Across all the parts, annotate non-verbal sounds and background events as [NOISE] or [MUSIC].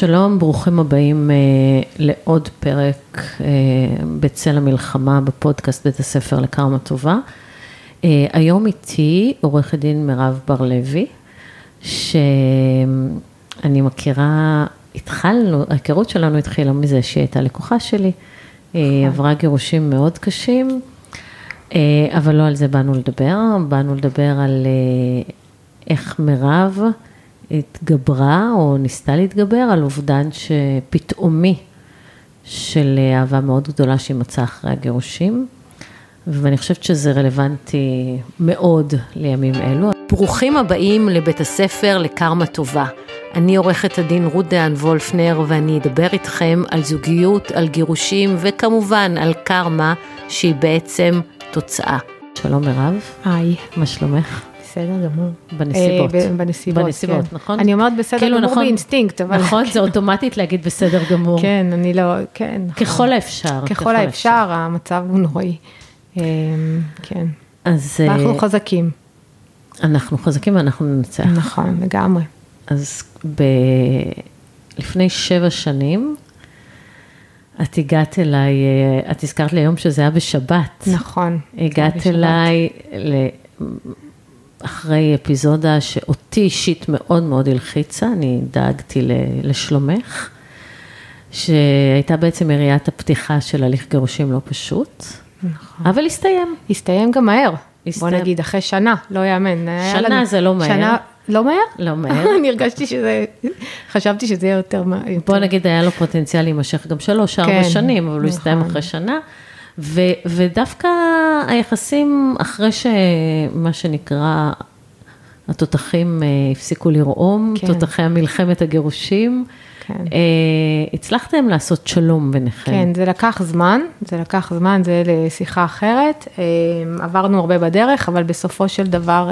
שלום, ברוכים הבאים אה, לעוד פרק אה, בצל המלחמה בפודקאסט בית הספר לקרמה טובה. אה, היום איתי עורכת דין מירב בר לוי, שאני מכירה, התחלנו, ההיכרות שלנו התחילה מזה שהיא הייתה לקוחה שלי, היא עברה גירושים מאוד קשים, אה, אבל לא על זה באנו לדבר, באנו לדבר על אה, איך מירב התגברה או ניסתה להתגבר על אובדן שפתאומי של אהבה מאוד גדולה שהיא מצאה אחרי הגירושים. ואני חושבת שזה רלוונטי מאוד לימים אלו. ברוכים הבאים לבית הספר לקרמה טובה. אני עורכת הדין רות דהן וולפנר ואני אדבר איתכם על זוגיות, על גירושים וכמובן על קרמה שהיא בעצם תוצאה. שלום מירב. היי. מה שלומך? בסדר גמור. בנסיבות. אה, בנסיבות, בנסיבות, כן. נכון? אני אומרת בסדר כאילו, גמור נכון. באינסטינקט, אבל... נכון, זה אוטומטית להגיד בסדר גמור. כן, אני לא, כן. נכון. ככל האפשר. ככל האפשר, המצב הוא נוראי. אה, כן. אז אנחנו אה, חזקים. אנחנו חזקים ואנחנו ננצח. נכון, לגמרי. אז ב... לפני שבע שנים, את הגעת אליי, את הזכרת לי היום שזה היה בשבת. נכון. הגעת. אליי ל... אחרי אפיזודה שאותי אישית מאוד מאוד הלחיצה, אני דאגתי. לשלומך, שהייתה בעצם יריית הפתיחה של הליך גירושים לא פשוט, נכון. אבל הסתיים. הסתיים גם מהר. בוא הסתיים. נגיד, אחרי שנה, לא יאמן. שנה לנו- זה לא מהר. שנה, לא מהר? לא מהר. [LAUGHS] אני הרגשתי שזה, חשבתי שזה יהיה יותר מהר. בוא נגיד, היה לו פוטנציאל להימשך גם שלוש, ארבע כן, שנים, אבל הוא הסתיים נכון. אחרי שנה. ו, ודווקא היחסים, אחרי שמה שנקרא, התותחים אה, הפסיקו לרעום, כן. תותחי המלחמת הגירושים, כן. אה, הצלחתם לעשות שלום ביניכם. כן, זה לקח זמן, זה לקח זמן, זה לשיחה אחרת. אה, עברנו הרבה בדרך, אבל בסופו של דבר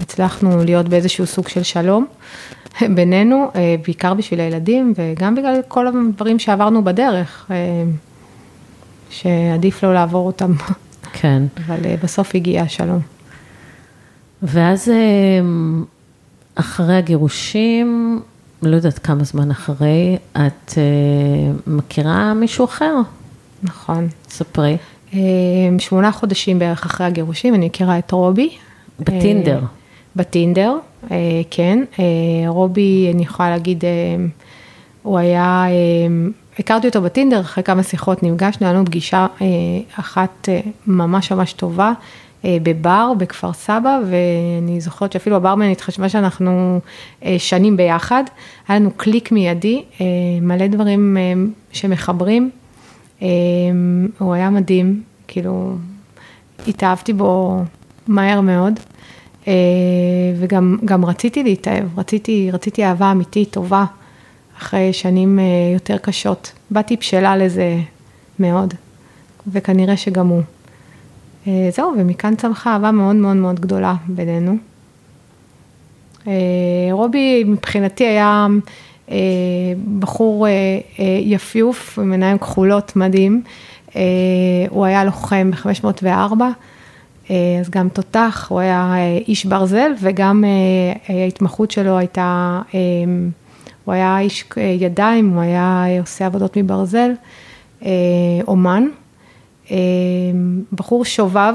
הצלחנו להיות באיזשהו סוג של שלום [LAUGHS] בינינו, בעיקר בשביל הילדים וגם בגלל כל הדברים שעברנו בדרך, שעדיף לא לעבור אותם, כן. אבל אה, בסוף הגיע השלום. ואז אה, אחרי הגירושים, לא יודעת כמה זמן אחרי, את אה, מכירה מישהו אחר? נכון. ספרי. שמונה חודשים בערך אחרי הגירושים, אני מכירה את רובי. בטינדר. בטינדר, כן. רובי, אני יכולה להגיד, הוא היה, הכרתי אותו בטינדר, אחרי כמה שיחות נפגשנו, היה לנו פגישה אה, אחת אה, ממש ממש טובה. אה, בבר בכפר סבא, ואני זוכרת שאפילו הברמנית חשבה שאנחנו שנים ביחד. היה לנו קליק מיידי, מלא דברים שמחברים. הוא היה מדהים, כאילו, התאהבתי בו מהר מאוד, וגם גם רציתי להתאהב, רציתי, רציתי אהבה אמיתית, טובה, אחרי שנים אה, יותר קשות. באתי בשלה לזה מאוד, וכנראה שגם הוא. אה, זהו, ומכאן צמחה אהבה מאוד מאוד מאוד גדולה בינינו. אה, רובי מבחינתי היה בחור יפיוף, עם עיניים כחולות, מדהים. הוא היה לוחם ב-504, אה, אז גם תותח, הוא היה איש ברזל, וגם ההתמחות שלו הייתה, הוא היה איש אה, ידיים, הוא היה אה, עושה עבודות מברזל, אה, אומן. בחור שובב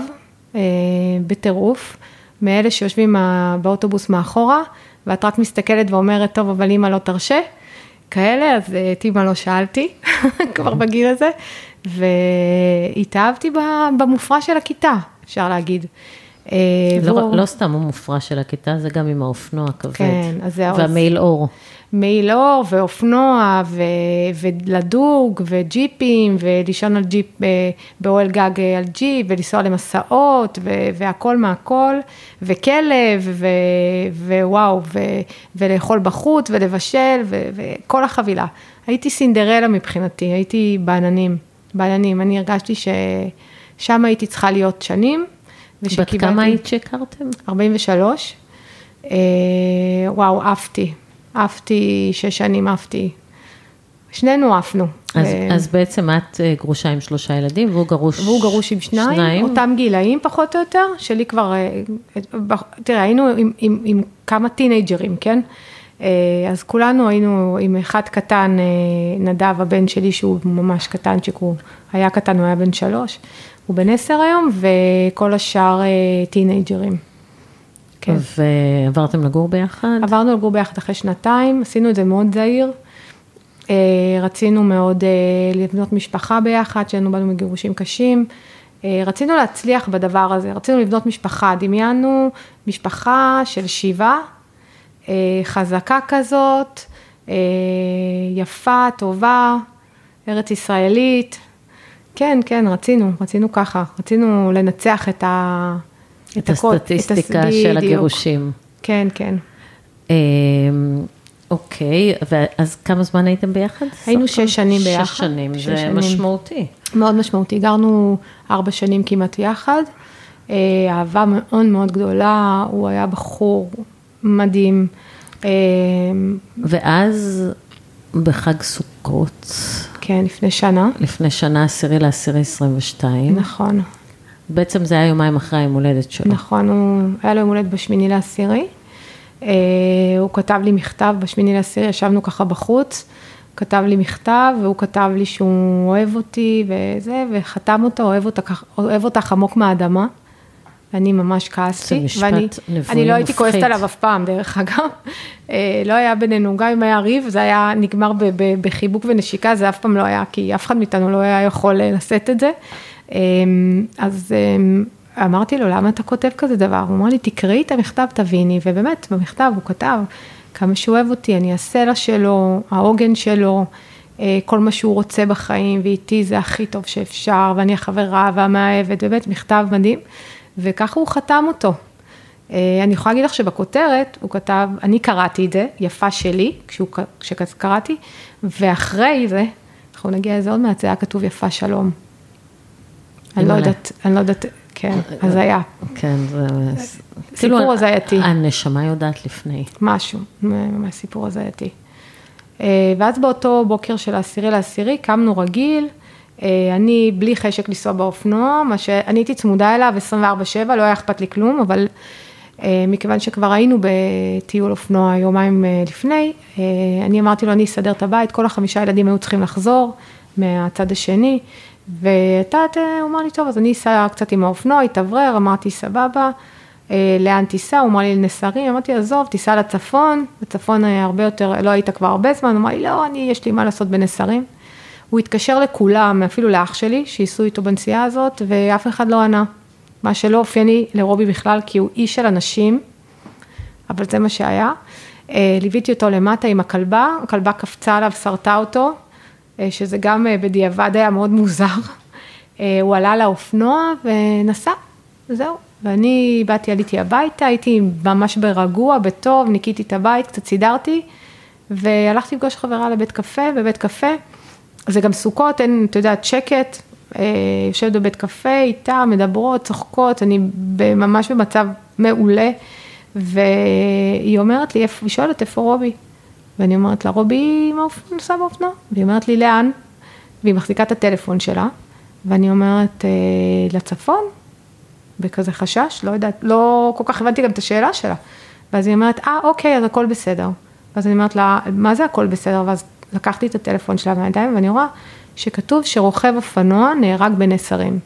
בטירוף, מאלה שיושבים באוטובוס מאחורה, ואת רק מסתכלת ואומרת, טוב, אבל אימא לא תרשה, כאלה, אז את אימא לא שאלתי, [LAUGHS] כבר בגיל הזה, והתאהבתי במופרע של הכיתה, אפשר להגיד. אה, והוא- לא, לא סתם המופרע של הכיתה, זה גם עם האופנוע הכבד. כן, אז זה- והמעיל אור. מעיל אור ואופנוע ו- ולדוג וג'יפים ולישון על ג'יפ ב- באוהל גג אה, על ג'יפ ולנסוע למסעות ו- והכל מהכל וכלב ו- ווואו ו- ולאכול בחוץ ולבשל ו- וכל החבילה. הייתי סינדרלה מבחינתי, הייתי בעננים, בעננים. אני הרגשתי ששם הייתי צריכה להיות שנים. בת ושקיבלתי- כמה היית שהכרתם? 43. אה, וואו, עפתי. עפתי, שש שנים עפתי. שנינו עפנו. אז, אה, אז בעצם את אה, גרושה עם שלושה ילדים, והוא גרוש... והוא גרוש עם שניים, שניים. אותם גילאים פחות או יותר, שלי כבר, אה, תראה, היינו עם, עם, עם כמה טינג'רים, כן? אז כולנו היינו עם אחד קטן, נדב, הבן שלי, שהוא ממש קטנצ'יק, הוא היה קטן, הוא היה בן שלוש, הוא בן עשר היום, וכל השאר טינג'רים. כן. ועברתם לגור ביחד? עברנו לגור ביחד אחרי שנתיים, עשינו את זה מאוד זהיר. רצינו מאוד לבנות משפחה ביחד, שהיינו באנו מגירושים קשים. רצינו להצליח בדבר הזה, רצינו לבנות משפחה, דמיינו משפחה של שבעה, חזקה כזאת, יפה, טובה, ארץ ישראלית. כן, כן, רצינו, רצינו ככה, רצינו לנצח את ה... את הסטטיסטיקה את של הגירושים. כן, כן. אוקיי, ואז כמה זמן הייתם ביחד? היינו שש שנים ביחד. שש שנים, שש זה שנים. משמעותי. מאוד משמעותי, גרנו ארבע שנים כמעט יחד, אהבה מאוד מאוד גדולה, הוא היה בחור מדהים. ואז בחג סוכות. כן, לפני שנה. לפני שנה, עשירי לעשירי 22. נכון. בעצם זה היה יומיים אחרי היום הולדת שלו. נכון, הוא היה לו יום הולדת בשמיני לעשירי. הוא כתב לי מכתב בשמיני לעשירי, ישבנו ככה בחוץ, כתב לי מכתב, והוא כתב לי שהוא אוהב אותי וזה, וחתם אותו, אוהב, אותה, אוהב אותך עמוק מהאדמה. ואני ממש כעסתי. זה משפט נבואי מפחיד. אני לא הייתי כועסת עליו אף פעם, דרך [LAUGHS] אגב. לא היה בינינו, גם אם היה ריב, זה היה נגמר בחיבוק ונשיקה, זה אף פעם לא היה, כי אף אחד מאיתנו לא היה יכול לשאת את זה. אז אמרתי לו, למה אתה כותב כזה דבר? הוא אמר לי, תקראי את המכתב, תביני, ובאמת, במכתב הוא כתב כמה שהוא אוהב אותי, אני הסלע שלו, העוגן שלו, כל מה שהוא רוצה בחיים, ואיתי זה הכי טוב שאפשר, ואני החברה והמאהבת, באמת, מכתב מדהים, וככה הוא חתם אותו. אני יכולה להגיד לך שבכותרת, הוא כתב, אני קראתי את זה, יפה שלי, כשקראתי, ואחרי זה, אנחנו נגיע לזה עוד מעט, זה היה כתוב יפה שלום. אני לא יודעת, אני לא יודעת, כן, הזיה. כן, זה... סיפור הזייתי. הנשמה יודעת לפני. משהו, ממש סיפור הזייתי. ואז באותו בוקר של העשירי לעשירי, קמנו רגיל, אני בלי חשק לנסוע באופנוע, מה שאני הייתי צמודה אליו 24-7, לא היה אכפת לי כלום, אבל מכיוון שכבר היינו בטיול אופנוע יומיים לפני, אני אמרתי לו, אני אסדר את הבית, כל החמישה ילדים היו צריכים לחזור מהצד השני. ואתה, הוא אמר לי, טוב, אז אני אסע קצת עם האופנוע, התאוורר, אמרתי, סבבה, לאן תיסע? הוא אמר לי, לנסרים, אמרתי, עזוב, תיסע לצפון, בצפון הרבה יותר, לא היית כבר הרבה זמן, הוא אמר לי, לא, אני, יש לי מה לעשות בנסרים. הוא התקשר לכולם, אפילו לאח שלי, שייסעו איתו בנסיעה הזאת, ואף אחד לא ענה. מה שלא אופייני לרובי בכלל, כי הוא איש של אנשים, אבל זה מה שהיה. ליוויתי אותו למטה עם הכלבה, הכלבה קפצה עליו, שרטה אותו, שזה גם בדיעבד היה מאוד מוזר. הוא עלה לאופנוע ונסע, זהו. ואני באתי, עליתי הביתה, הייתי ממש ברגוע, בטוב, ניקיתי את הבית, קצת סידרתי, והלכתי לפגוש חברה לבית קפה, בבית קפה. זה גם סוכות, אין, אתה יודעת, שקט, יושבת בבית קפה איתה, מדברות, צוחקות, אני ממש במצב מעולה, והיא אומרת לי, היא שואלת איפה רובי? ואני אומרת לה, רובי נוסע באופנוע, והיא אומרת לי, לאן? והיא מחזיקה את הטלפון שלה, ואני אומרת, לצפון, בכזה חשש, לא יודעת, לא כל כך הבנתי גם את השאלה שלה. ואז היא אומרת, אה, אוקיי, אז הכל בסדר. ואז אני אומרת לה, מה זה הכל בסדר? ואז לקחתי את הטלפון שלה מהידיים, ואני רואה שכתוב שרוכב אופנוע נהרג בנסרים.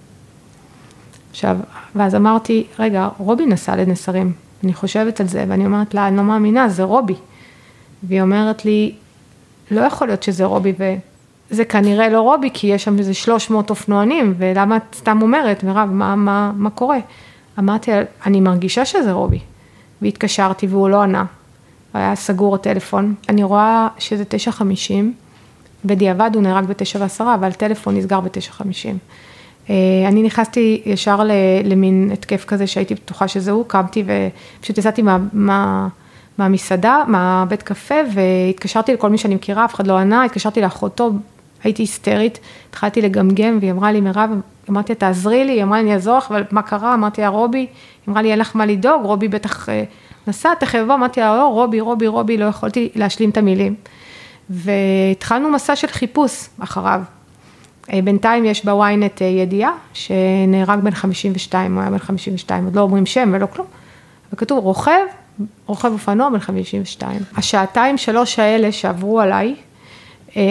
עכשיו, ואז אמרתי, רגע, רובי נסע לנסרים, אני חושבת על זה, ואני אומרת לה, אני לא מאמינה, זה רובי. והיא אומרת לי, לא יכול להיות שזה רובי, וזה כנראה לא רובי, כי יש שם איזה 300 אופנוענים, ולמה את סתם אומרת, מירב, מה, מה, מה קורה? אמרתי, אני מרגישה שזה רובי. והתקשרתי והוא לא ענה. היה סגור הטלפון, אני רואה שזה 9.50, בדיעבד הוא נהרג בתשע ועשרה, אבל הטלפון נסגר בתשע חמישים. אני נכנסתי ישר למין התקף כזה שהייתי בטוחה שזה הוא, קמתי ופשוט יצאתי מה, מה, מהמסעדה, מהבית קפה, והתקשרתי לכל מי שאני מכירה, אף אחד לא ענה, התקשרתי לאחותו, הייתי היסטרית, התחלתי לגמגם, והיא אמרה לי, מירב, אמרתי, תעזרי לי, היא אמרה לי, אני אעזור לך, אבל מה קרה? אמרתי לה, רובי, היא אמרה לי, אין לך מה לדאוג, רובי בטח נסע, תכף יבוא, אמרתי לה, לא, רובי, רובי, רובי, לא יכולתי להשלים את המילים. והתחלנו מסע של חיפוש אחריו. בינתיים יש בוויינט ידיעה שנהרג בן 52, הוא היה בן 52, עוד לא אומרים שם ולא כלום, וכתוב רוכב רוכב אופנוע בן 52. השעתיים שלוש האלה שעברו עליי, אה,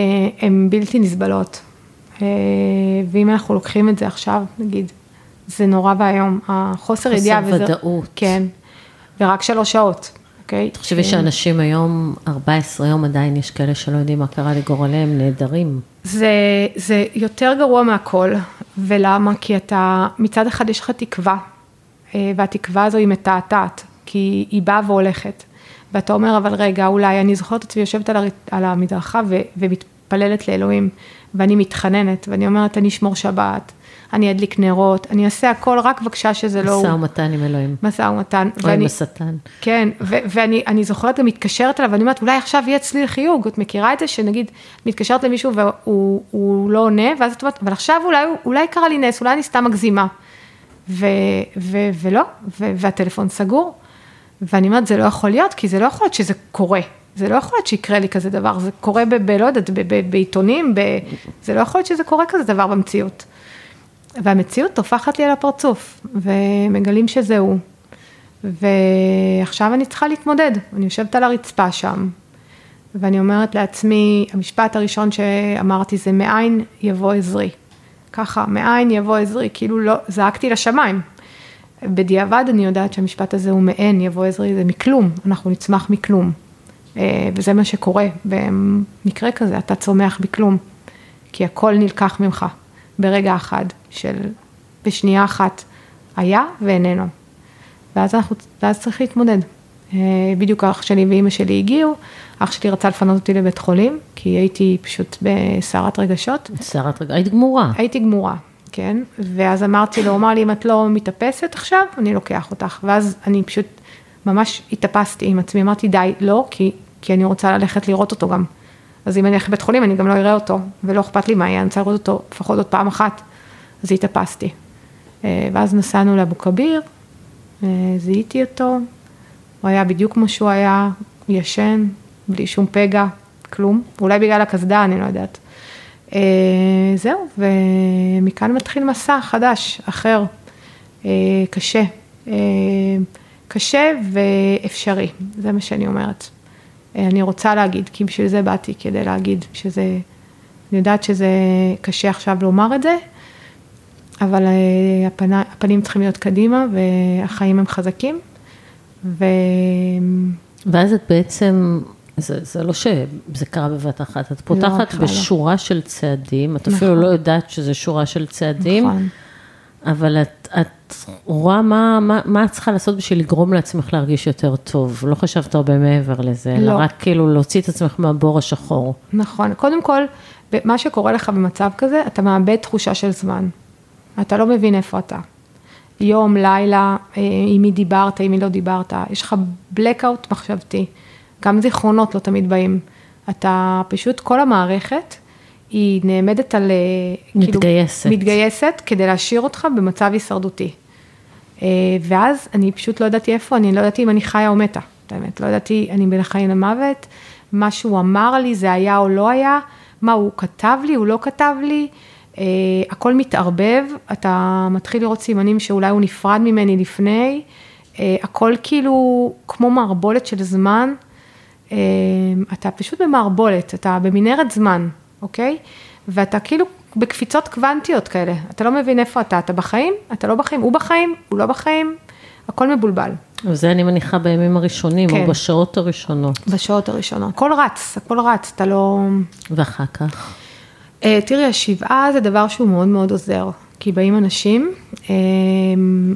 הן בלתי נסבלות. אה, ואם אנחנו לוקחים את זה עכשיו, נגיד, זה נורא ואיום, החוסר ידיעה. חוסר ודאות. כן, ורק שלוש שעות, אוקיי? תחשבי שאנשים היום, 14 יום עדיין יש כאלה שלא יודעים מה קרה לגורליהם, נהדרים. זה, זה יותר גרוע מהכל, ולמה? כי אתה, מצד אחד יש לך תקווה, אה, והתקווה הזו היא מתעתעת, כי היא באה והולכת. ואתה אומר, אבל רגע, אולי, אני זוכרת את עצמי יושבת על, הר... על המדרכה ו... ומתפללת לאלוהים, ואני מתחננת, ואני אומרת, אני אשמור שבת, אני אדליק נרות, אני אעשה הכל, רק בבקשה שזה לא... משא ומתן עם אלוהים. משא ומתן. או עם השטן. כן, ו- ואני זוכרת גם מתקשרת אליו, ואני אומרת, אולי עכשיו יהיה אצלי חיוג, את מכירה את זה, שנגיד, מתקשרת למישהו והוא לא עונה, ואז את אומרת, אבל עכשיו אולי, אולי קרה לי נס, אולי אני סתם מגזימה. ו- ו- ולא, ו- והטלפון סגור. ואני אומרת, זה לא יכול להיות, כי זה לא יכול להיות שזה קורה. זה לא יכול להיות שיקרה לי כזה דבר, זה קורה ב... לא יודעת, בעיתונים, ב, זה לא יכול להיות שזה קורה כזה דבר במציאות. והמציאות טופחת לי על הפרצוף, ומגלים שזה הוא. ועכשיו אני צריכה להתמודד, אני יושבת על הרצפה שם, ואני אומרת לעצמי, המשפט הראשון שאמרתי זה מאין יבוא עזרי. ככה, מאין יבוא עזרי, כאילו לא, זעקתי לשמיים. בדיעבד אני יודעת שהמשפט הזה הוא מאין יבוא עזרי, זה מכלום, אנחנו נצמח מכלום. אה, וזה מה שקורה במקרה כזה, אתה צומח בכלום, כי הכל נלקח ממך ברגע אחד של, בשנייה אחת, היה ואיננו. ואז, אנחנו, ואז צריך להתמודד. אה, בדיוק אח שלי ואימא שלי הגיעו, אח שלי רצה לפנות אותי לבית חולים, כי הייתי פשוט בסערת רגשות. סערת רגשות, היית גמורה. הייתי גמורה, כן, ואז אמרתי לו, הוא אמר לי, אם את לא מתאפסת עכשיו, אני לוקח אותך, ואז אני פשוט ממש התאפסתי עם עצמי, אמרתי, די, לא, כי, כי אני רוצה ללכת לראות אותו גם. אז אם אני אלך לבית חולים, אני גם לא אראה אותו, ולא אכפת לי מה יהיה, אני רוצה לראות אותו לפחות עוד פעם אחת, אז התאפסתי. אה, ואז נסענו לאבו כביר, אה, זיהיתי אותו, הוא היה בדיוק כמו שהוא היה, ישן, בלי שום פגע, כלום, אולי בגלל הקסדה, אני לא יודעת. אה, זהו, ומכאן מתחיל מסע חדש, אחר, קשה, קשה ואפשרי, זה מה שאני אומרת. אני רוצה להגיד, כי בשביל זה באתי, כדי להגיד שזה, אני יודעת שזה קשה עכשיו לומר את זה, אבל הפני, הפנים צריכים להיות קדימה והחיים הם חזקים. ו... ואז את בעצם, זה, זה לא שזה קרה בבת אחת, את פותחת לא, בשורה לא. של צעדים, את נכון. אפילו לא יודעת שזה שורה של צעדים. נכון. אבל את, את רואה מה, מה, מה את צריכה לעשות בשביל לגרום לעצמך להרגיש יותר טוב. לא חשבת הרבה מעבר לזה, לא. אלא רק כאילו להוציא את עצמך מהבור השחור. נכון. קודם כל, מה שקורה לך במצב כזה, אתה מאבד תחושה של זמן. אתה לא מבין איפה אתה. יום, לילה, אה, עם מי דיברת, עם מי לא דיברת, יש לך blackout מחשבתי. גם זיכרונות לא תמיד באים. אתה פשוט, כל המערכת, היא נעמדת על... אה, כאילו, מתגייסת. כאילו, מתגייסת כדי להשאיר אותך במצב הישרדותי. אה, ואז אני פשוט לא ידעתי איפה, אני לא ידעתי אם אני חיה או מתה, באמת, לא ידעתי, אני בין החיים למוות, מה שהוא אמר לי זה היה או לא היה, מה הוא כתב לי, הוא לא כתב לי, Uh, הכל מתערבב, אתה מתחיל לראות סימנים שאולי הוא נפרד ממני לפני, uh, הכל כאילו כמו מערבולת של זמן, uh, אתה פשוט במערבולת, אתה במנהרת זמן, אוקיי? ואתה כאילו בקפיצות קוונטיות כאלה, אתה לא מבין איפה אתה, אתה בחיים, אתה לא בחיים, הוא בחיים, הוא לא בחיים, הכל מבולבל. וזה אני מניחה בימים הראשונים, כן. או בשעות הראשונות. בשעות הראשונות, הכל רץ, הכל רץ, אתה לא... ואחר כך? Uh, תראי, השבעה זה דבר שהוא מאוד מאוד עוזר, כי באים אנשים, uh,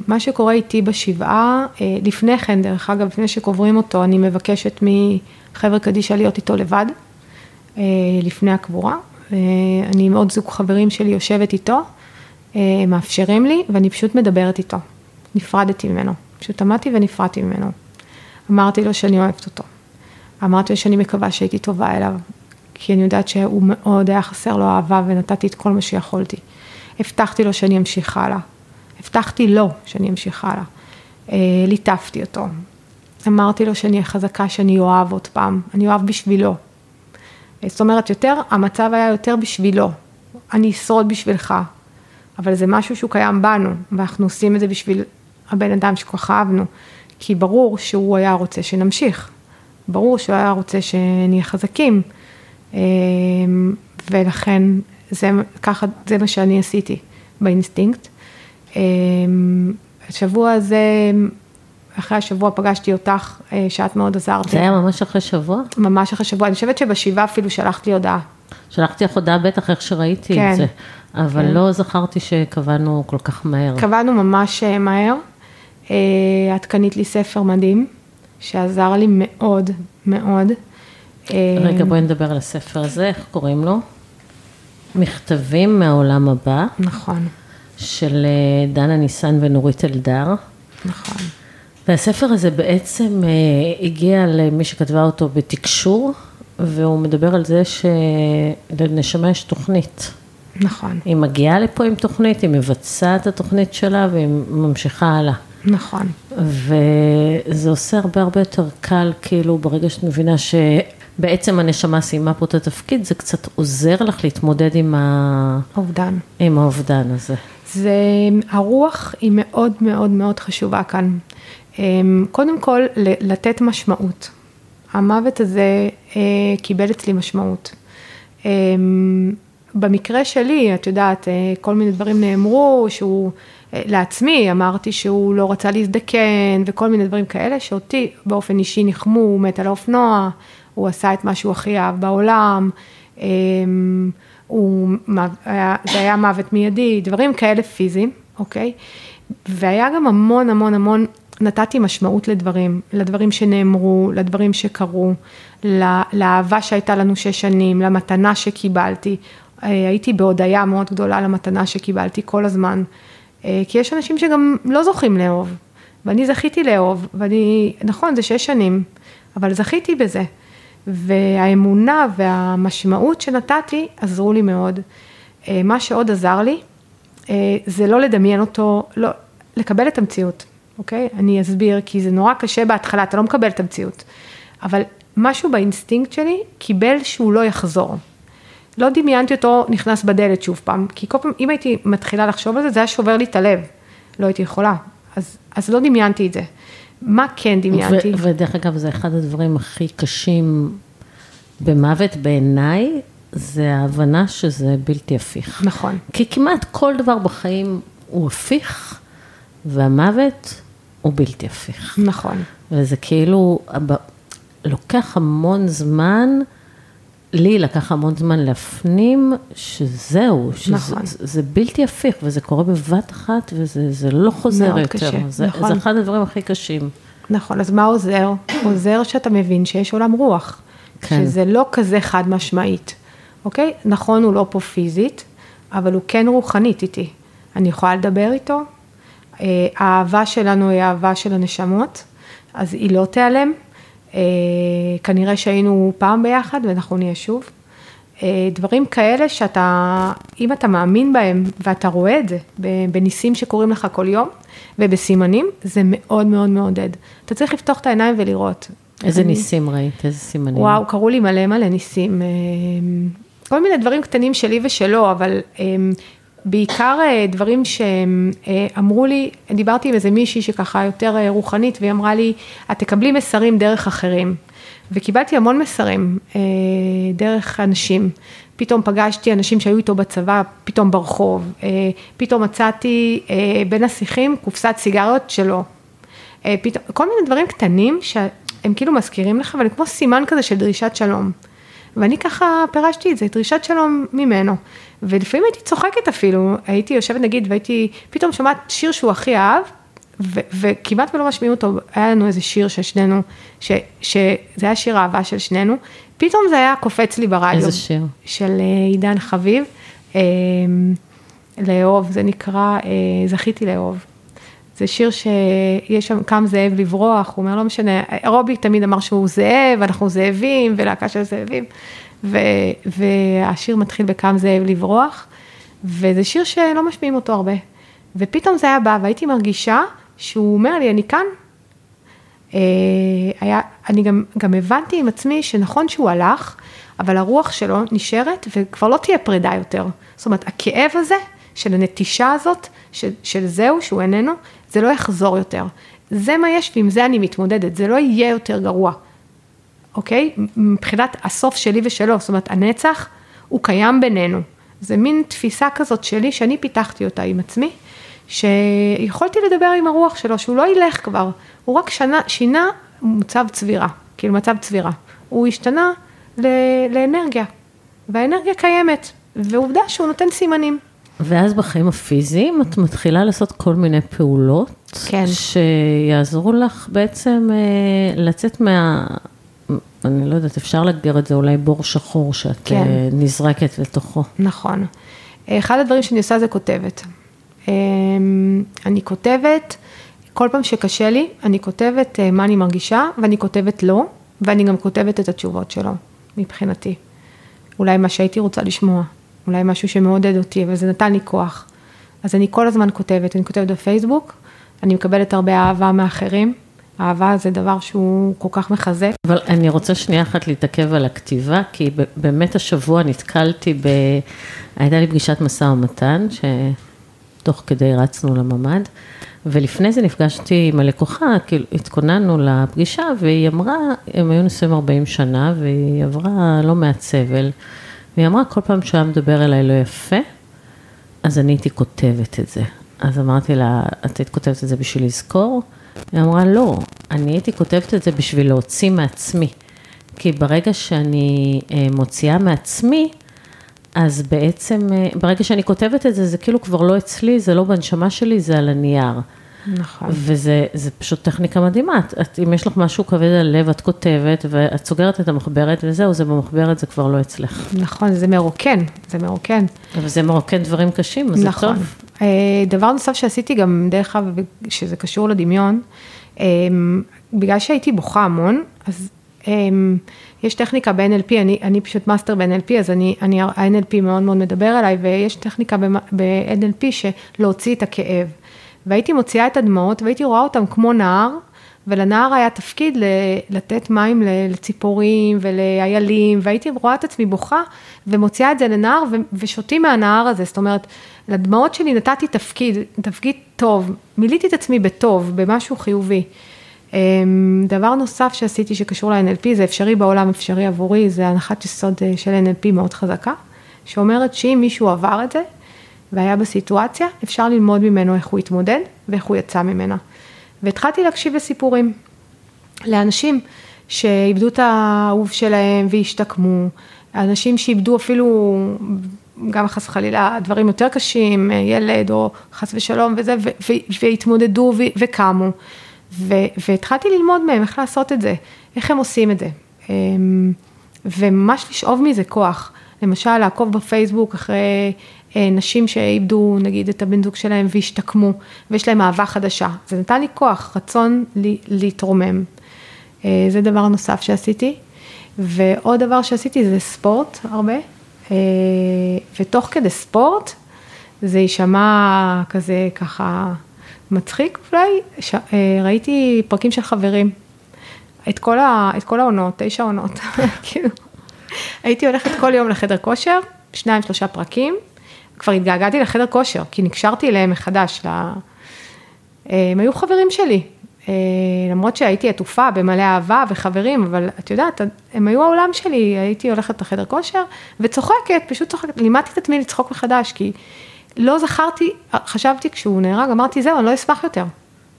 מה שקורה איתי בשבעה, uh, לפני כן, דרך אגב, לפני שקוברים אותו, אני מבקשת מחבר קדישא להיות איתו לבד. אה, לפני הקבורה. אה, אני עם עוד זוג חברים שלי יושבת איתו, אה, מאפשרים לי ואני פשוט מדברת איתו. נפרדתי ממנו, פשוט עמדתי ונפרדתי ממנו. אמרתי לו שאני אוהבת אותו. אמרתי לו שאני מקווה שהייתי טובה אליו, כי אני יודעת שהוא מאוד היה חסר לו אהבה ונתתי את כל מה שיכולתי. הבטחתי לו שאני אמשיך הלאה. הבטחתי לו שאני אמשיך הלאה. ליטפתי אותו. אמרתי לו שאני חזקה שאני אוהב עוד פעם, אני אוהב בשבילו, זאת אומרת, יותר, המצב היה יותר בשבילו, אני אשרוד בשבילך, אבל זה משהו שהוא קיים בנו, ואנחנו עושים את זה בשביל הבן אדם שכל כך אהבנו, כי ברור שהוא היה רוצה שנמשיך, ברור שהוא היה רוצה שנהיה חזקים, אמ, ולכן זה, ככה, זה מה שאני עשיתי באינסטינקט. אמ, השבוע הזה, אחרי השבוע פגשתי אותך, אה, שאת מאוד עזרת. זה היה ממש אחרי שבוע? ממש אחרי שבוע, אני חושבת שבשבעה אפילו שלחת לי הודעה. שלחתי לך הודעה בטח איך שראיתי כן. את זה, אבל כן. לא זכרתי שקבענו כל כך מהר. קבענו ממש אה, מהר. אה, את קנית לי ספר מדהים, שעזר לי מאוד, מאוד. רגע, בואי נדבר על הספר הזה, איך קוראים לו? מכתבים מהעולם הבא, נכון, של דנה ניסן ונורית אלדר. נכון, והספר הזה בעצם אה, הגיע למי שכתבה אותו בתקשור, והוא מדבר על זה שלנשמה יש תוכנית. נכון, היא מגיעה לפה עם תוכנית, היא מבצעת את התוכנית שלה והיא ממשיכה הלאה. נכון, וזה עושה הרבה הרבה יותר קל, כאילו, ברגע שאת מבינה שבעצם הנשמה סיימה פה את התפקיד, זה קצת עוזר לך להתמודד עם, ה... אובדן. עם האובדן הזה. זה, הרוח היא מאוד מאוד מאוד חשובה כאן. אמ, קודם כל, לתת משמעות. המוות הזה אה, קיבל אצלי משמעות. אמ, במקרה שלי, את יודעת, אה, כל מיני דברים נאמרו, שהוא, אה, לעצמי אמרתי שהוא לא רצה להזדקן, וכל מיני דברים כאלה, שאותי באופן אישי ניחמו, הוא מת על האופנוע, הוא עשה את מה שהוא הכי אהב בעולם, אמ, הוא, זה היה מוות מיידי, דברים כאלה פיזיים, אוקיי? והיה גם המון המון המון, נתתי משמעות לדברים, לדברים שנאמרו, לדברים שקרו, לה- לאהבה שהייתה לנו שש שנים, למתנה שקיבלתי. אה, הייתי בהודיה מאוד גדולה למתנה שקיבלתי כל הזמן, אה, כי יש אנשים שגם לא זוכים לאהוב, ואני זכיתי לאהוב, ואני, נכון, זה שש שנים, אבל זכיתי בזה. והאמונה והמשמעות שנתתי עזרו לי מאוד. אה, מה שעוד עזר לי, זה לא לדמיין אותו, לא, לקבל את המציאות, אוקיי? אני אסביר, כי זה נורא קשה בהתחלה, אתה לא מקבל את המציאות. אבל משהו באינסטינקט שלי קיבל שהוא לא יחזור. לא דמיינתי אותו נכנס בדלת שוב פעם, כי כל פעם, אם הייתי מתחילה לחשוב על זה, זה היה שובר לי את הלב. לא הייתי יכולה. אז, אז לא דמיינתי את זה. מה כן דמיינתי? ו- ודרך אגב, זה אחד הדברים הכי קשים במוות בעיניי, זה ההבנה שזה בלתי הפיך. נכון, כי כמעט כל דבר בחיים הוא הפיך, והמוות הוא בלתי הפיך. נכון, וזה כאילו, לוקח המון זמן, לי לקח המון זמן להפנים שזהו, שזה נכון. זה, זה בלתי הפיך, וזה קורה בבת אחת, וזה זה לא חוזר יותר. קשה, זה, נכון. זה אחד הדברים הכי קשים. נכון. אז מה עוזר? עוזר שאתה מבין שיש עולם רוח. כן. שזה לא כזה חד משמעית, אוקיי? נכון, הוא לא פה פיזית, אבל הוא כן רוחנית איתי. אני יכולה לדבר איתו. אה, האהבה שלנו היא האהבה של הנשמות, אז היא לא תיעלם. אה, כנראה שהיינו פעם ביחד ואנחנו נהיה שוב. אה, דברים כאלה שאתה, אם אתה מאמין בהם ואתה רואה את זה בניסים שקורים לך כל יום ובסימנים, זה מאוד מאוד מעודד. אתה צריך לפתוח את העיניים ולראות. איזה אני- ניסים ראית? איזה סימנים? וואו, קראו לי מלא מלא ניסים. כל מיני דברים קטנים שלי ושלו, אבל בעיקר אה, דברים שהם אה, אמרו לי, דיברתי עם איזה מישהי שככה יותר אה, רוחנית, והיא אמרה לי, את תקבלי מסרים דרך אחרים. וקיבלתי המון מסרים דרך אנשים. פתאום פגשתי אנשים שהיו איתו בצבא, פתאום ברחוב. פתאום מצאתי בין השיחים קופסת סיגריות שלו. פתאום, כל מיני דברים קטנים שהם כאילו מזכירים לך, אבל כמו סימן כזה של דרישת שלום. ואני ככה פירשתי את זה, דרישת שלום ממנו. ולפעמים הייתי צוחקת אפילו, הייתי יושבת נגיד והייתי פתאום שומעת שיר שהוא הכי אהב, ו- וכמעט ולא משמיעים אותו, היה לנו איזה שיר של שנינו, ש- שזה היה שיר אהבה של שנינו, פתאום זה היה קופץ לי ברדיו. איזה שיר? של אה, עידן חביב, אה, לאהוב, זה נקרא אה, זכיתי לאהוב. זה שיר שיש שם קם זאב לברוח, הוא אומר לא משנה, רובי תמיד אמר שהוא זאב, אנחנו זאבים, ולהקה של זאבים, ו, והשיר מתחיל בקם זאב לברוח, וזה שיר שלא משמיעים אותו הרבה. ופתאום זה היה בא, והייתי מרגישה שהוא אומר לי, אני כאן. אה, היה, אני גם, גם הבנתי עם עצמי שנכון שהוא הלך, אבל הרוח שלו נשארת וכבר לא תהיה פרידה יותר. זאת אומרת, הכאב הזה של הנטישה הזאת, של, של זהו, שהוא איננו, זה לא יחזור יותר. זה מה יש ועם זה אני מתמודדת, זה לא יהיה יותר גרוע, אוקיי? מבחינת הסוף שלי ושלו, זאת אומרת, הנצח הוא קיים בינינו. זה מין תפיסה כזאת שלי, שאני פיתחתי אותה עם עצמי, שיכולתי לדבר עם הרוח שלו, שהוא לא ילך כבר, הוא רק שנה, שינה מוצב צבירה, כאילו מצב צבירה. הוא השתנה לאנרגיה, והאנרגיה קיימת, ועובדה שהוא נותן סימנים. ואז בחיים הפיזיים את מתחילה לעשות כל מיני פעולות, כן. שיעזרו לך בעצם אה, לצאת מה... אני לא יודעת, אפשר להגדיר את זה אולי בור שחור שאת כן. אה, נזרקת לתוכו. נכון. אחד הדברים שאני עושה זה כותבת. אה, אני כותבת, כל פעם שקשה לי, אני כותבת מה אני מרגישה, ואני כותבת לא, ואני גם כותבת את התשובות שלו, מבחינתי. אולי מה שהייתי רוצה לשמוע, אולי משהו שמעודד אותי, אבל זה נתן לי כוח. אז אני כל הזמן כותבת, אני כותבת בפייסבוק, אני מקבלת הרבה אהבה מאחרים. אהבה זה דבר שהוא כל כך מחזק. אבל אני רוצה שנייה אחת להתעכב על הכתיבה, כי באמת השבוע נתקלתי ב... הייתה לי פגישת משא ומתן, שתוך כדי רצנו לממ"ד, ולפני זה נפגשתי עם הלקוחה, כאילו התכוננו לפגישה, והיא אמרה, הם היו נשואים 40 שנה, והיא עברה לא מעט סבל. והיא אמרה, כל פעם שהיה מדבר אליי לא יפה, אז אני הייתי כותבת את זה. אז אמרתי לה, את היית כותבת את זה בשביל לזכור? היא אמרה, לא, אני הייתי כותבת את זה בשביל להוציא מעצמי. כי ברגע שאני אה, מוציאה מעצמי, אז בעצם, אה, ברגע שאני כותבת את זה, זה כאילו כבר לא אצלי, זה לא בנשמה שלי, זה על הנייר. נכון. וזה פשוט טכניקה מדהימה, את, את, אם יש לך משהו כבד על הלב, את כותבת, ואת סוגרת את המחברת, וזהו, זה במחברת, זה כבר לא אצלך. נכון, זה מרוקן, זה מרוקן. אבל זה מרוקן דברים קשים, אז נכון. זה טוב. אה, דבר נוסף שעשיתי גם, דרך אגב, שזה קשור לדמיון, אה, בגלל שהייתי בוכה המון, אז אה, יש טכניקה ב-NLP, אני, אני פשוט מאסטר ב-NLP, אז אני, אני, ה-NLP מאוד מאוד מדבר אליי, ויש טכניקה ב-NLP של להוציא את הכאב. והייתי מוציאה את הדמעות והייתי רואה אותם כמו נהר, ולנהר היה תפקיד לתת מים לציפורים ולאיילים, והייתי רואה את עצמי בוכה ומוציאה את זה לנהר ושותים מהנהר הזה, זאת אומרת, לדמעות שלי נתתי תפקיד, תפקיד טוב, מילאתי את עצמי בטוב, במשהו חיובי. אמ, דבר נוסף שעשיתי שקשור ל-NLP, זה אפשרי בעולם, אפשרי עבורי, זה הנחת יסוד אה, של NLP מאוד חזקה, שאומרת שאם מישהו עבר את זה, והיה בסיטואציה, אפשר ללמוד ממנו איך הוא התמודד ואיך הוא יצא ממנה. והתחלתי להקשיב לסיפורים, לאנשים שאיבדו את האהוב שלהם והשתקמו, אנשים שאיבדו אפילו, גם חס וחלילה, דברים יותר קשים, ילד או חס ושלום וזה, והתמודדו וקמו. והתחלתי ללמוד מהם איך לעשות את זה, איך הם עושים את זה. אמ, וממש לשאוב מזה כוח. למשל, לעקוב בפייסבוק אחרי נשים שאיבדו נגיד את הבן זוג שלהם והשתקמו, ויש להם אהבה חדשה. זה נתן לי כוח, רצון לי, להתרומם. אה, זה דבר נוסף שעשיתי. ועוד דבר שעשיתי זה ספורט הרבה, אה, ותוך כדי ספורט, זה יישמע כזה ככה מצחיק אולי, ש... ראיתי פרקים של חברים, את כל, ה... את כל העונות, תשע עונות, [LAUGHS] כאילו, הייתי הולכת כל יום לחדר כושר, שניים שלושה פרקים, כבר התגעגעתי לחדר כושר, כי נקשרתי אליהם מחדש. לה... הם היו חברים שלי, אה, למרות שהייתי עטופה במלא אהבה וחברים, אבל את יודעת, הם היו העולם שלי, הייתי הולכת לחדר כושר וצוחקת, פשוט צוחקת, לימדתי את עצמי לצחוק מחדש, כי לא זכרתי, חשבתי כשהוא נהרג, אמרתי, זהו, אני לא אשמח יותר.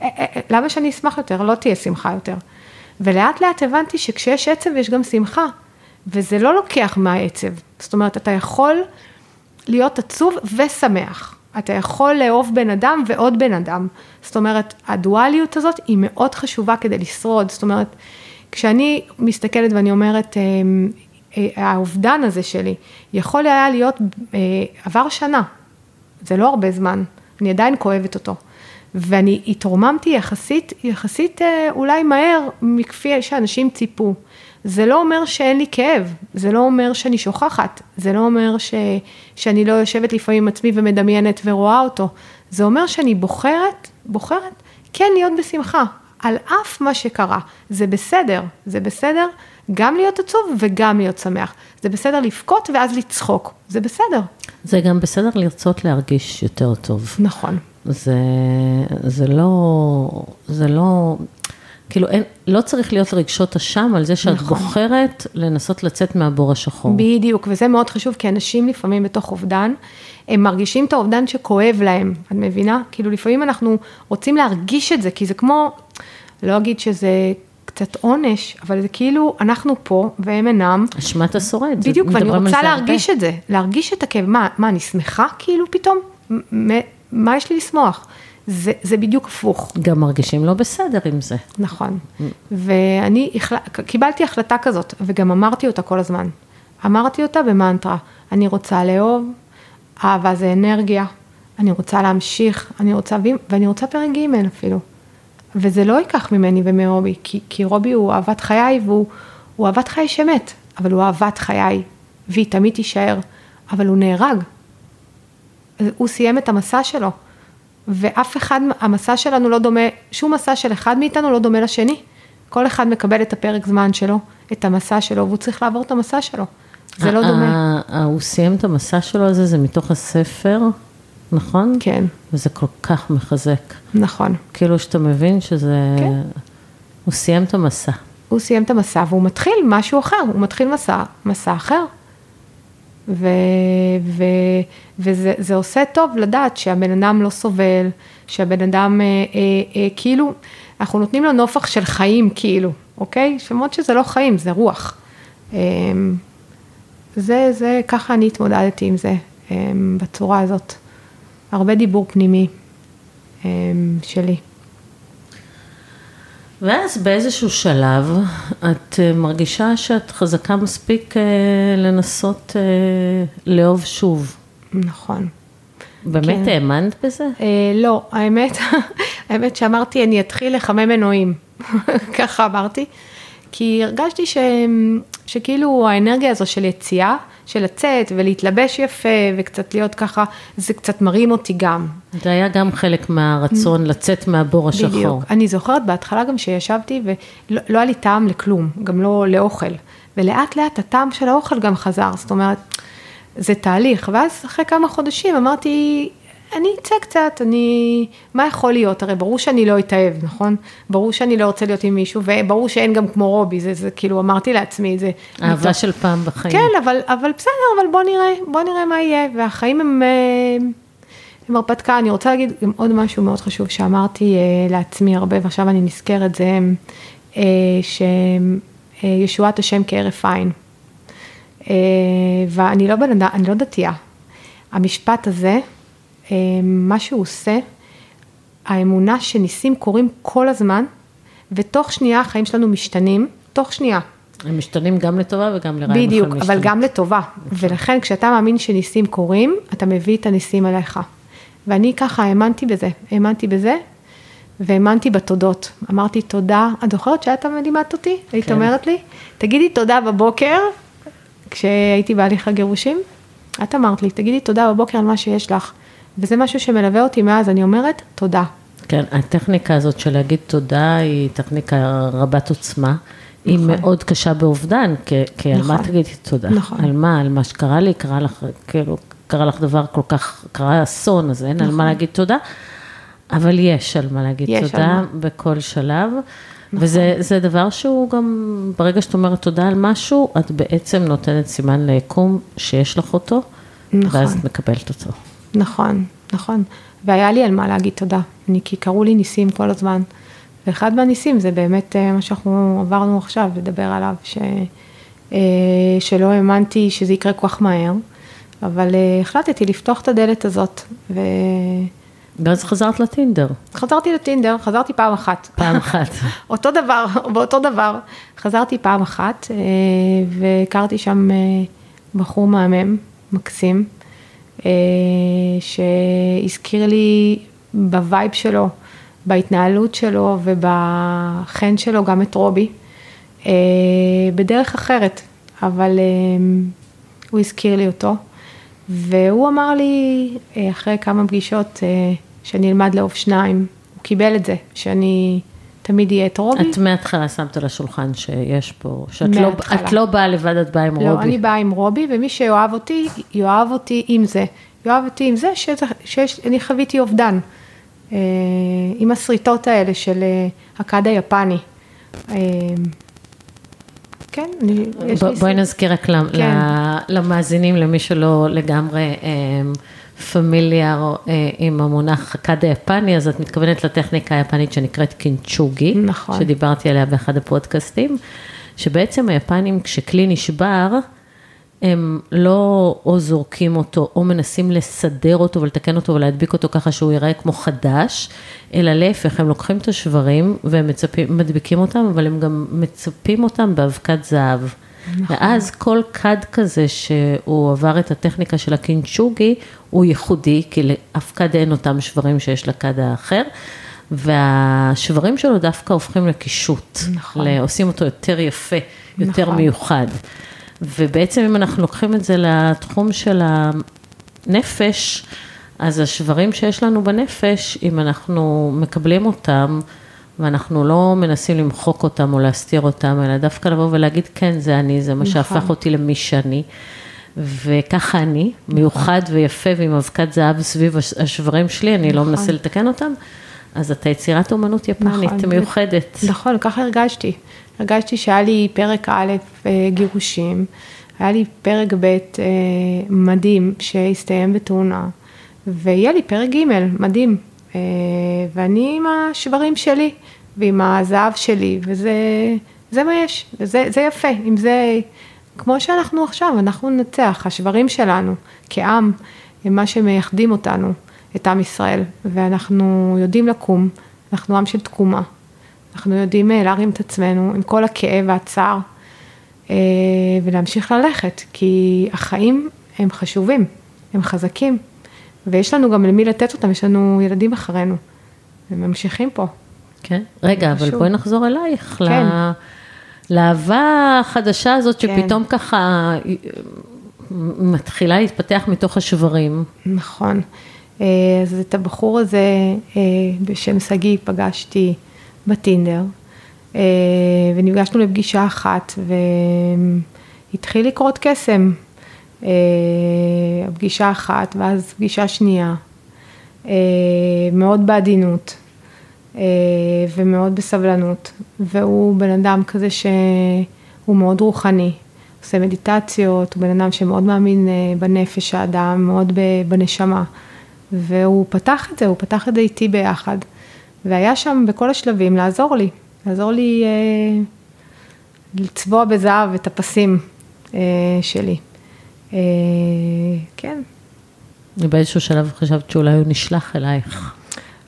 אה, אה, למה שאני אשמח יותר? לא תהיה שמחה יותר. ולאט לאט הבנתי שכשיש עצב יש גם שמחה, וזה לא לוקח מהעצב. זאת אומרת, אתה יכול להיות עצוב ושמח. אתה יכול לאהוב בן אדם ועוד בן אדם. זאת אומרת, הדואליות הזאת היא מאוד חשובה כדי לשרוד. זאת אומרת, כשאני מסתכלת ואני אומרת, אה, אה, האובדן הזה שלי, יכול היה להיות, אה, עבר שנה, זה לא הרבה זמן, אני עדיין כואבת אותו. ואני התרוממתי יחסית, יחסית אולי מהר מכפי שאנשים ציפו. זה לא אומר שאין לי כאב, זה לא אומר שאני שוכחת, זה לא אומר ש, שאני לא יושבת לפעמים עם עצמי ומדמיינת ורואה אותו, זה אומר שאני בוחרת, בוחרת כן להיות בשמחה, על אף מה שקרה, זה בסדר, זה בסדר גם להיות עצוב וגם להיות שמח, זה בסדר לבכות ואז לצחוק, זה בסדר. זה גם בסדר לרצות להרגיש יותר טוב. נכון. זה, זה לא, זה לא, כאילו אין, לא צריך להיות רגשות אשם על זה שאת נכון. בוחרת לנסות לצאת מהבור השחור. בדיוק, וזה מאוד חשוב, כי אנשים לפעמים בתוך אובדן, הם מרגישים את האובדן שכואב להם, את מבינה? כאילו לפעמים אנחנו רוצים להרגיש את זה, כי זה כמו, לא אגיד שזה קצת עונש, אבל זה כאילו, אנחנו פה והם אינם. אשמת השורד. בדיוק, ואני רוצה להרגיש הרבה. את זה, להרגיש את הכאב. מה, מה, אני שמחה כאילו פתאום? מה יש לי לשמוח? זה, זה בדיוק הפוך. גם מרגישים לא בסדר עם זה. נכון. Mm. ואני החל... קיבלתי החלטה כזאת, וגם אמרתי אותה כל הזמן. אמרתי אותה במנטרה, אני רוצה לאהוב, אהבה זה אנרגיה, אני רוצה להמשיך, אני רוצה, ואני רוצה פרק ג' אפילו. וזה לא ייקח ממני ומרובי, כי, כי רובי הוא אהבת חיי והוא אהבת חיי שמת, אבל הוא אהבת חיי, והיא תמיד תישאר, אבל הוא נהרג. הוא סיים את המסע שלו, ואף אחד, המסע שלנו לא דומה, שום מסע של אחד מאיתנו לא דומה לשני. כל אחד מקבל את הפרק זמן שלו, את המסע שלו, והוא צריך לעבור את המסע שלו. זה לא דומה. הוא סיים את המסע שלו הזה, זה מתוך הספר, נכון? כן. וזה כל כך מחזק. נכון. כאילו שאתה מבין שזה... כן. הוא סיים את המסע. הוא סיים את המסע והוא מתחיל משהו אחר, הוא מתחיל מסע, מסע אחר. ו, ו, וזה עושה טוב לדעת שהבן אדם לא סובל, שהבן אדם אה, אה, אה, כאילו, אנחנו נותנים לו נופח של חיים כאילו, אוקיי? למרות שזה לא חיים, זה רוח. אה, זה, זה, ככה אני התמודדתי עם זה, אה, בצורה הזאת. הרבה דיבור פנימי אה, שלי. ואז באיזשהו שלב את אה, מרגישה שאת חזקה מספיק לנסות לאהוב שוב. נכון. באמת כן. האמנת בזה? לא, האמת, [LAUGHS] האמת שאמרתי אני אתחיל לחמם מנועים, [LAUGHS] ככה אמרתי, כי הרגשתי ש, שכאילו האנרגיה הזו של יציאה, של לצאת ולהתלבש יפה וקצת להיות ככה, זה קצת מרים אותי גם. זה היה גם חלק מהרצון לצאת מהבור השחור. בדיוק. אני זוכרת בהתחלה גם שישבתי ולא לא היה לי טעם לכלום, גם לא לאוכל. ולאט לאט הטעם של האוכל גם חזר, זאת אומרת, זה תהליך. ואז אחרי כמה חודשים אמרתי, אני אצא קצת, אני, מה יכול להיות? הרי ברור שאני לא אתאהב, נכון? ברור שאני לא רוצה להיות עם מישהו, וברור שאין גם כמו רובי, זה, זה כאילו אמרתי לעצמי, זה... אהבה מתוך... של פעם בחיים. כן, אבל, אבל בסדר, אבל בוא נראה, בוא נראה מה יהיה, והחיים הם, אה, הם הרפתקה. אני רוצה להגיד גם עוד משהו מאוד חשוב שאמרתי אה, לעצמי הרבה, ועכשיו אני נזכרת, זה אה, שישועת השם כהרף עין. ואני לא אני לא דתייה. המשפט הזה, מה שהוא עושה, האמונה שניסים קורים כל הזמן, ותוך שנייה החיים שלנו משתנים, תוך שנייה. הם משתנים גם לטובה וגם לרעה. בדיוק, אבל משתנים. גם לטובה. נכון. ולכן כשאתה מאמין שניסים קורים, אתה מביא את הניסים אליך. ואני ככה האמנתי בזה, האמנתי בזה, והאמנתי בתודות. אמרתי תודה, את זוכרת שאת לימדת אותי? כן. היית אומרת לי, תגידי תודה בבוקר, כשהייתי בהליך הגירושים, את אמרת לי, תגידי תודה בבוקר על מה שיש לך. וזה משהו שמלווה אותי מאז, אני אומרת, תודה. כן, הטכניקה הזאת של להגיד תודה היא טכניקה רבת עוצמה. נכון. היא מאוד קשה באובדן, כי, כי נכון. על מה נכון. תגידי תודה? נכון. על מה? על מה שקרה לי, קרה לך, כאילו, קרה לך דבר כל כך, קרה אסון, אז אין נכון. על מה נכון. להגיד תודה, אבל יש על מה להגיד תודה בכל שלב. נכון. וזה דבר שהוא גם, ברגע שאת אומרת תודה על משהו, את בעצם נותנת סימן ליקום שיש לך אותו, נכון. ואז את מקבלת אותו. נכון, נכון. והיה לי על מה להגיד תודה, אני, כי קראו לי ניסים כל הזמן. ואחד מהניסים זה באמת אה, מה שאנחנו עברנו עכשיו, לדבר עליו, ש, אה, שלא האמנתי שזה יקרה כל כך מהר, אבל אה, החלטתי לפתוח את הדלת הזאת. ו... ואז חזרת לטינדר. חזרתי לטינדר, חזרתי פעם אחת. פעם אחת. [LAUGHS] אותו דבר, באותו דבר. חזרתי פעם אחת, והכרתי שם בחור מהמם, מקסים, שהזכיר לי ב vibe שלו, בהתנהלות שלו ובחן שלו גם את רובי, בדרך אחרת, אבל הוא הזכיר לי אותו. והוא אמר לי, אחרי כמה פגישות, שאני אלמד לאהוב שניים, הוא קיבל את זה, שאני תמיד אהיה את רובי. את מההתחלה שמת על השולחן שיש פה, שאת לא, את לא באה לבד, את באה עם לא, רובי. לא, אני באה עם רובי, ומי שיאהב אותי, יאהב אותי עם זה. יאהב אותי עם זה שאני חוויתי אובדן. עם השריטות האלה של הכד היפני. כן, אני, יש לי... בואי נזכיר רק כן. למאזינים, למי שלא לגמרי פמיליאר עם המונח הכד היפני, אז את מתכוונת לטכניקה היפנית שנקראת קינצ'וגי. נכון. שדיברתי עליה באחד הפודקאסטים, שבעצם היפנים כשכלי נשבר, הם לא או זורקים אותו או מנסים לסדר אותו ולתקן אותו ולהדביק אותו ככה שהוא ייראה כמו חדש, אלא להפך, הם לוקחים את השברים והם מצפים, מדביקים אותם, אבל הם גם מצפים אותם באבקת זהב. נכון. ואז כל כד כזה שהוא עבר את הטכניקה של הקינצ'וגי, הוא ייחודי, כי לאף כד אין אותם שברים שיש לכד האחר. והשברים שלו דווקא הופכים לקישוט, נכון. עושים אותו יותר יפה, יותר נכון. מיוחד. ובעצם אם אנחנו לוקחים את זה לתחום של הנפש, אז השברים שיש לנו בנפש, אם אנחנו מקבלים אותם, ואנחנו לא מנסים למחוק אותם או להסתיר אותם, אלא דווקא לבוא ולהגיד, כן, זה אני, זה מה נכון. שהפך אותי למי שאני. וככה אני, מיוחד ויפה ועם אבקת זהב סביב השברים שלי, אני לא נכון. לא מנסה לתקן אותם, אז אתה יצירת אומנות יפנית נכון, מיוחדת. נכון, ככה הרגשתי. הרגשתי שהיה לי פרק א' אה, גירושים, היה לי פרק ב' אה, מדהים שהסתיים בתאונה, ויהיה לי פרק ג' מדהים, אה, ואני עם השברים שלי ועם הזהב שלי, וזה זה מה יש, זה, זה יפה, אם זה, כמו שאנחנו עכשיו, אנחנו ננצח, השברים שלנו כעם, הם מה שמייחדים אותנו, את עם ישראל, ואנחנו יודעים לקום, אנחנו עם של תקומה. אנחנו יודעים אה, להרים את עצמנו עם כל הכאב והצער אה, ולהמשיך ללכת, כי החיים הם חשובים, הם חזקים, ויש לנו גם למי לתת אותם, יש לנו ילדים אחרינו, הם ממשיכים פה. כן, רגע, אבל בואי נחזור אלייך, כן. לאהבה החדשה הזאת כן. שפתאום ככה אה, מתחילה להתפתח מתוך השברים. נכון, אז את הבחור הזה בשם שגיא פגשתי בטינדר, אה, ונפגשנו לפגישה אחת, והתחיל לקרות קסם. אה, הפגישה אחת, ואז פגישה שנייה, אה, מאוד בעדינות ומאוד בסבלנות, והוא בן אדם כזה שהוא מאוד רוחני, עושה מדיטציות, הוא בן אדם שמאוד מאמין בנפש האדם, מאוד בנשמה, והוא פתח את זה, הוא פתח את זה איתי ביחד. והיה שם בכל השלבים לעזור לי, לעזור לי אה, לצבוע בזהב את הפסים אה, שלי. אה, כן. ובאיזשהו שלב חשבת שאולי הוא נשלח אלייך.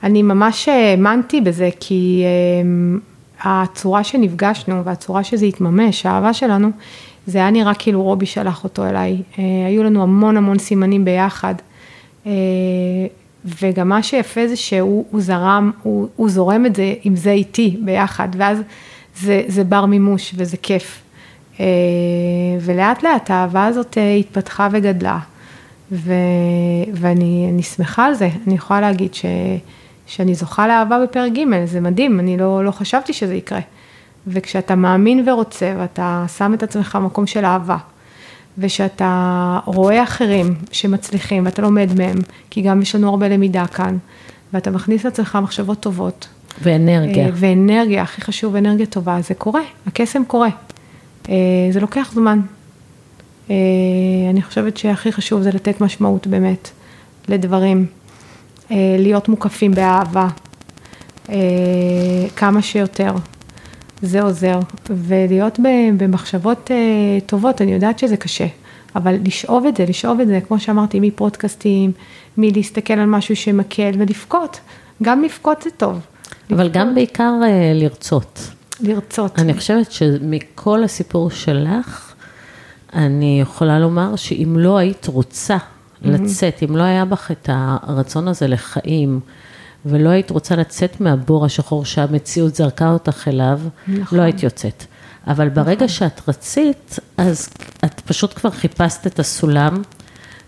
אני ממש האמנתי בזה, כי אה, הצורה שנפגשנו והצורה שזה התממש, האהבה שלנו, זה היה נראה כאילו רובי שלח אותו אליי. אה, היו לנו המון המון סימנים ביחד. אה, וגם מה שיפה זה שהוא זרם, הוא, הוא זורם את זה עם זה איתי ביחד, ואז זה, זה בר מימוש וזה כיף. אה, ולאט לאט האהבה הזאת התפתחה וגדלה, ו, ואני שמחה על זה, אני יכולה להגיד ש, שאני זוכה לאהבה בפרק ג', זה מדהים, אני לא, לא חשבתי שזה יקרה. וכשאתה מאמין ורוצה ואתה שם את עצמך במקום של אהבה, ושאתה רואה אחרים שמצליחים ואתה לומד מהם, כי גם יש לנו הרבה למידה כאן, ואתה מכניס לעצמך מחשבות טובות. ואנרגיה. אה, ואנרגיה, הכי חשוב, אנרגיה טובה, זה קורה, הקסם קורה. אה, זה לוקח זמן. אה, אני חושבת שהכי חשוב זה לתת משמעות באמת לדברים, להיות מוקפים באהבה, כמה שיותר. זה עוזר, ולהיות במחשבות אה, טובות, אני יודעת שזה קשה, אבל לשאוב את זה, לשאוב את זה, כמו שאמרתי, מפודקאסטים, מלהסתכל על משהו שמקל ולבכות, גם לבכות זה טוב. אבל לבכות. גם בעיקר אה, לרצות. לרצות. אני חושבת שמכל הסיפור שלך, אני יכולה לומר שאם לא היית רוצה לצאת, אם לא היה בך את הרצון הזה לחיים, ולא היית רוצה לצאת מהבור השחור שהמציאות זרקה אותך אליו, נכון. לא היית יוצאת. אבל ברגע נכון. שאת רצית, אז את פשוט כבר חיפשת את הסולם,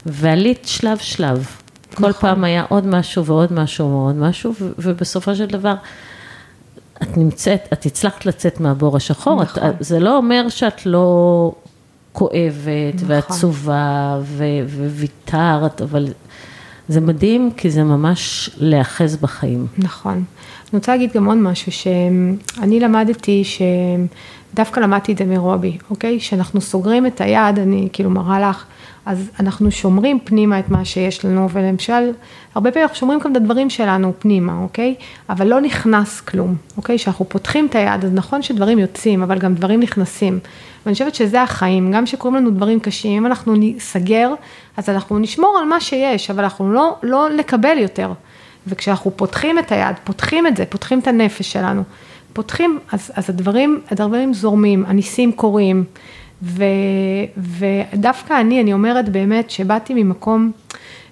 ועלית שלב שלב. נכון. כל פעם היה עוד משהו ועוד משהו ועוד משהו, ובסופו של דבר, את נמצאת, את הצלחת לצאת מהבור השחור, נכון. את, זה לא אומר שאת לא כואבת נכון. ועצובה וויתרת, אבל זה מדהים, כי זה ממש להיאחז בחיים. נכון. אני רוצה להגיד גם עוד משהו, שאני למדתי, שדווקא למדתי את זה מרובי, אוקיי? שאנחנו סוגרים את היד, אני כאילו מראה לך, אז אנחנו שומרים פנימה את מה שיש לנו, ולמשל, הרבה פעמים אנחנו שומרים גם את הדברים שלנו פנימה, אוקיי? אבל לא נכנס כלום, אוקיי? כשאנחנו פותחים את היד, אז נכון שדברים יוצאים, אבל גם דברים נכנסים. ואני חושבת שזה החיים, גם כשקוראים לנו דברים קשים, אם אנחנו נסגר, אז אנחנו נשמור על מה שיש, אבל אנחנו לא, לא נקבל יותר. וכשאנחנו פותחים את היד, פותחים את זה, פותחים את הנפש שלנו, פותחים, אז, אז הדברים, הדברים זורמים, הניסים קורים. ו, ודווקא אני, אני אומרת באמת שבאתי ממקום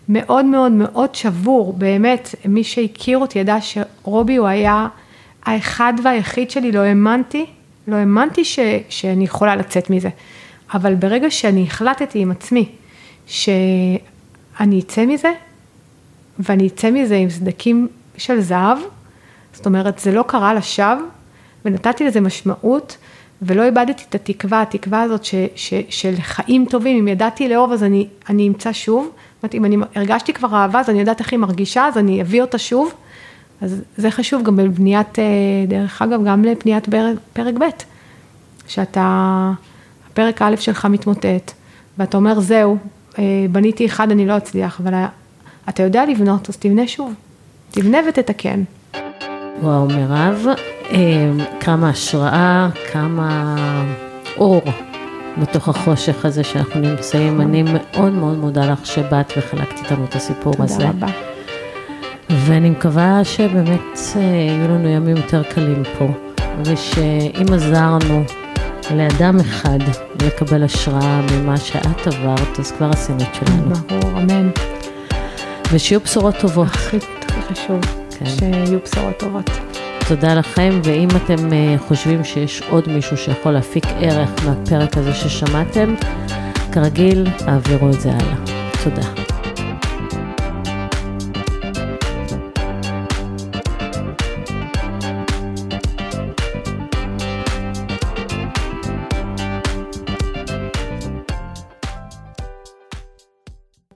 מאוד מאוד מאוד שבור, באמת, מי שהכיר אותי ידע שרובי הוא היה האחד והיחיד שלי, לא האמנתי, לא האמנתי ש, שאני יכולה לצאת מזה. אבל ברגע שאני החלטתי עם עצמי שאני אצא מזה, ואני אצא מזה עם סדקים של זהב, זאת אומרת, זה לא קרה לשווא, ונתתי לזה משמעות, ולא איבדתי את התקווה, התקווה הזאת ש, ש, של חיים טובים, אם ידעתי לאהוב אז אני, אני אמצא שוב, זאת אומרת, אם אני הרגשתי כבר אהבה, אז אני יודעת איך היא מרגישה, אז אני אביא אותה שוב, אז זה חשוב גם בבניית, אה, דרך אגב, גם לבניית פרק, פרק ב', שאתה, הפרק א' שלך מתמוטט, ואתה אומר, זהו, אה, בניתי אחד, אני לא אצליח, אבל אתה יודע לבנות, אז תבנה שוב, תבנה ותתקן. וואו, מירב, אה, כמה השראה, כמה אור בתוך החושך הזה שאנחנו נמצאים. אני מאוד מאוד מודה לך שבאת וחלקת איתנו את הסיפור הזה. תודה רבה. ואני מקווה שבאמת אה, יהיו לנו ימים יותר קלים פה, ושאם עזרנו לאדם אחד לקבל השראה ממה שאת עברת, אז כבר עשינו את שלנו. ברור, אמן. ושיהיו בשורות טובות. הכי חשוב, כן. שיהיו בשורות טובות. תודה לכם, ואם אתם אה, חושבים שיש עוד מישהו שיכול להפיק ערך מהפרק הזה ששמעתם, כרגיל, העבירו את זה הלאה. תודה.